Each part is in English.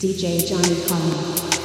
DJ Johnny Carmen.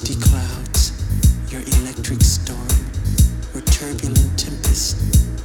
misty clouds, your electric storm, your turbulent tempest.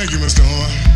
Thank you, Mr. Horn.